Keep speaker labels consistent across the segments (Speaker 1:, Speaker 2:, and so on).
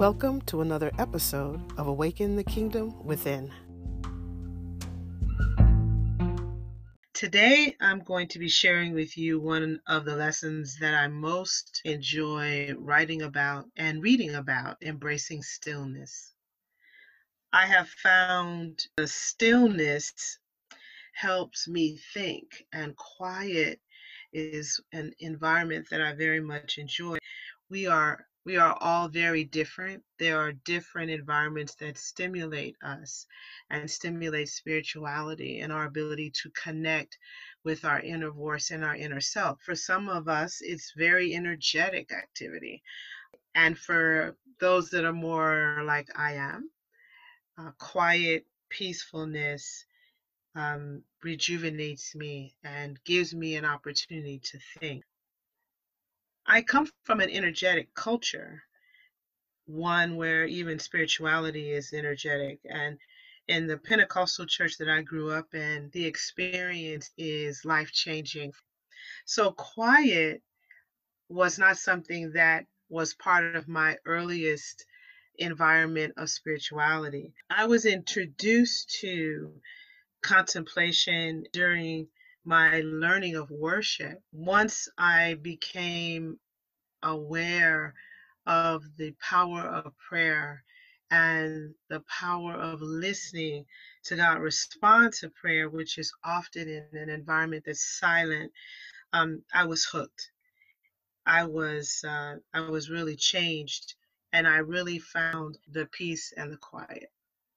Speaker 1: Welcome to another episode of Awaken the Kingdom Within. Today, I'm going to be sharing with you one of the lessons that I most enjoy writing about and reading about embracing stillness. I have found the stillness helps me think, and quiet is an environment that I very much enjoy. We are we are all very different. There are different environments that stimulate us and stimulate spirituality and our ability to connect with our inner voice and our inner self. For some of us, it's very energetic activity. And for those that are more like I am, uh, quiet peacefulness um, rejuvenates me and gives me an opportunity to think. I come from an energetic culture, one where even spirituality is energetic. And in the Pentecostal church that I grew up in, the experience is life changing. So, quiet was not something that was part of my earliest environment of spirituality. I was introduced to contemplation during my learning of worship. Once I became aware of the power of prayer and the power of listening to God respond to prayer, which is often in an environment that's silent, um, I was hooked. I was uh, I was really changed, and I really found the peace and the quiet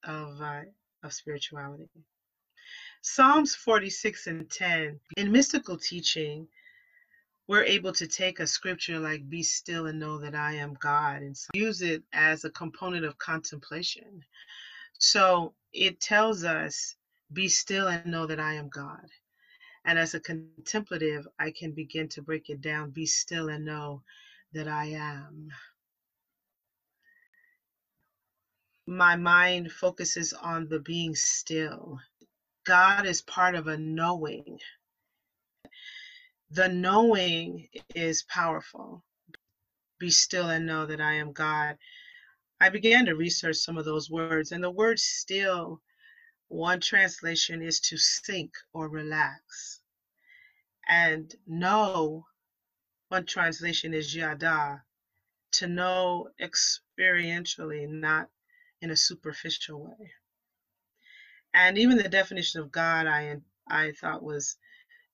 Speaker 1: of uh, of spirituality. Psalms 46 and 10 in mystical teaching we're able to take a scripture like be still and know that I am God and use it as a component of contemplation. So it tells us be still and know that I am God. And as a contemplative, I can begin to break it down be still and know that I am. My mind focuses on the being still. God is part of a knowing the knowing is powerful. Be still and know that I am God. I began to research some of those words, and the word still, one translation is to sink or relax. And know, one translation is yada, to know experientially, not in a superficial way. And even the definition of God I I thought was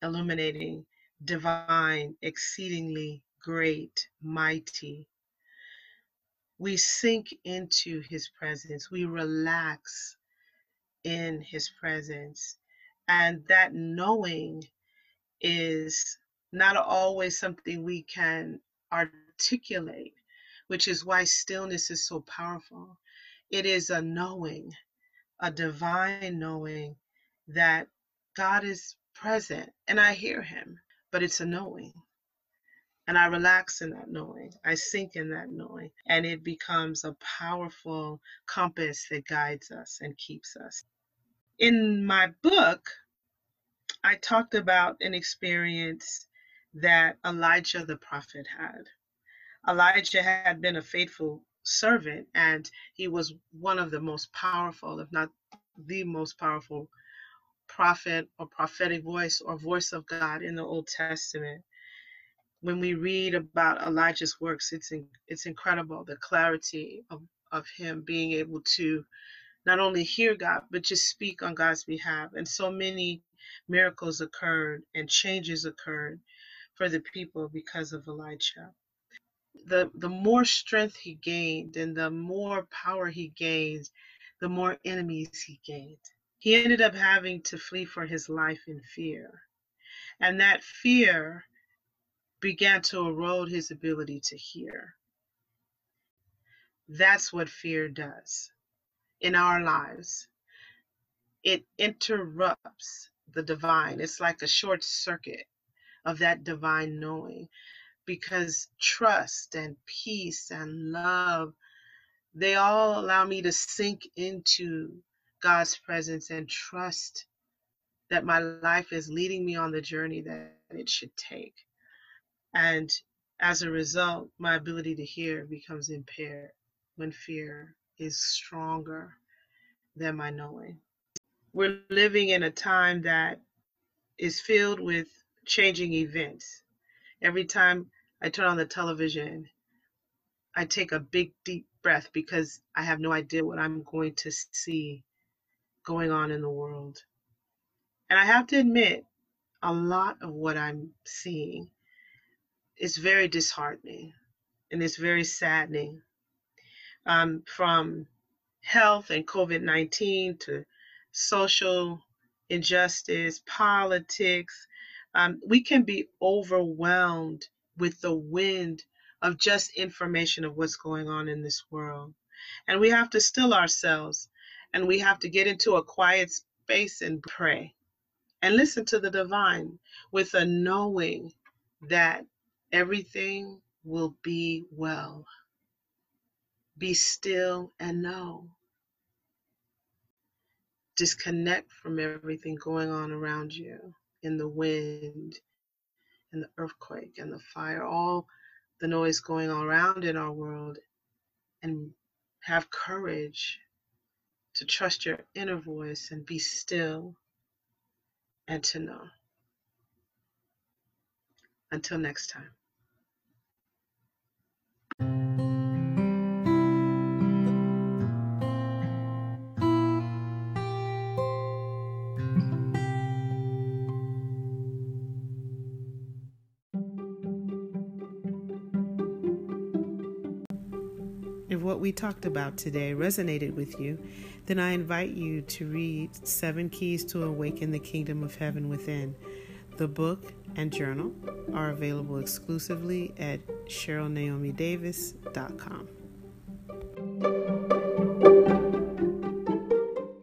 Speaker 1: illuminating divine, exceedingly great, mighty. We sink into his presence, we relax in his presence. And that knowing is not always something we can articulate, which is why stillness is so powerful. It is a knowing, a divine knowing that God is present and I hear him but it's a knowing. And I relax in that knowing. I sink in that knowing. And it becomes a powerful compass that guides us and keeps us. In my book, I talked about an experience that Elijah the prophet had. Elijah had been a faithful servant and he was one of the most powerful, if not the most powerful prophet or prophetic voice or voice of God in the Old Testament. When we read about Elijah's works, it's in, it's incredible the clarity of, of him being able to not only hear God but just speak on God's behalf. And so many miracles occurred and changes occurred for the people because of Elijah. The the more strength he gained and the more power he gained, the more enemies he gained. He ended up having to flee for his life in fear. And that fear began to erode his ability to hear. That's what fear does in our lives. It interrupts the divine. It's like a short circuit of that divine knowing because trust and peace and love, they all allow me to sink into God's presence and trust that my life is leading me on the journey that it should take. And as a result, my ability to hear becomes impaired. when fear is stronger than my knowing. We're living in a time that is filled with changing events. Every time I turn on the television, I take a big, deep breath because I have no idea what I'm going to see going on in the world. And I have to admit, a lot of what I'm seeing is very disheartening and it's very saddening. Um, from health and COVID 19 to social injustice, politics, um, we can be overwhelmed with the wind of just information of what's going on in this world. And we have to still ourselves and we have to get into a quiet space and pray and listen to the divine with a knowing that everything will be well. Be still and know. Disconnect from everything going on around you in the wind, in the earthquake, and the fire, all the noise going on around in our world, and have courage to trust your inner voice and be still and to know. Until next time. If what we talked about today resonated with you, then I invite you to read Seven Keys to Awaken the Kingdom of Heaven Within. The book and journal are available exclusively at CherylNaomiDavis.com.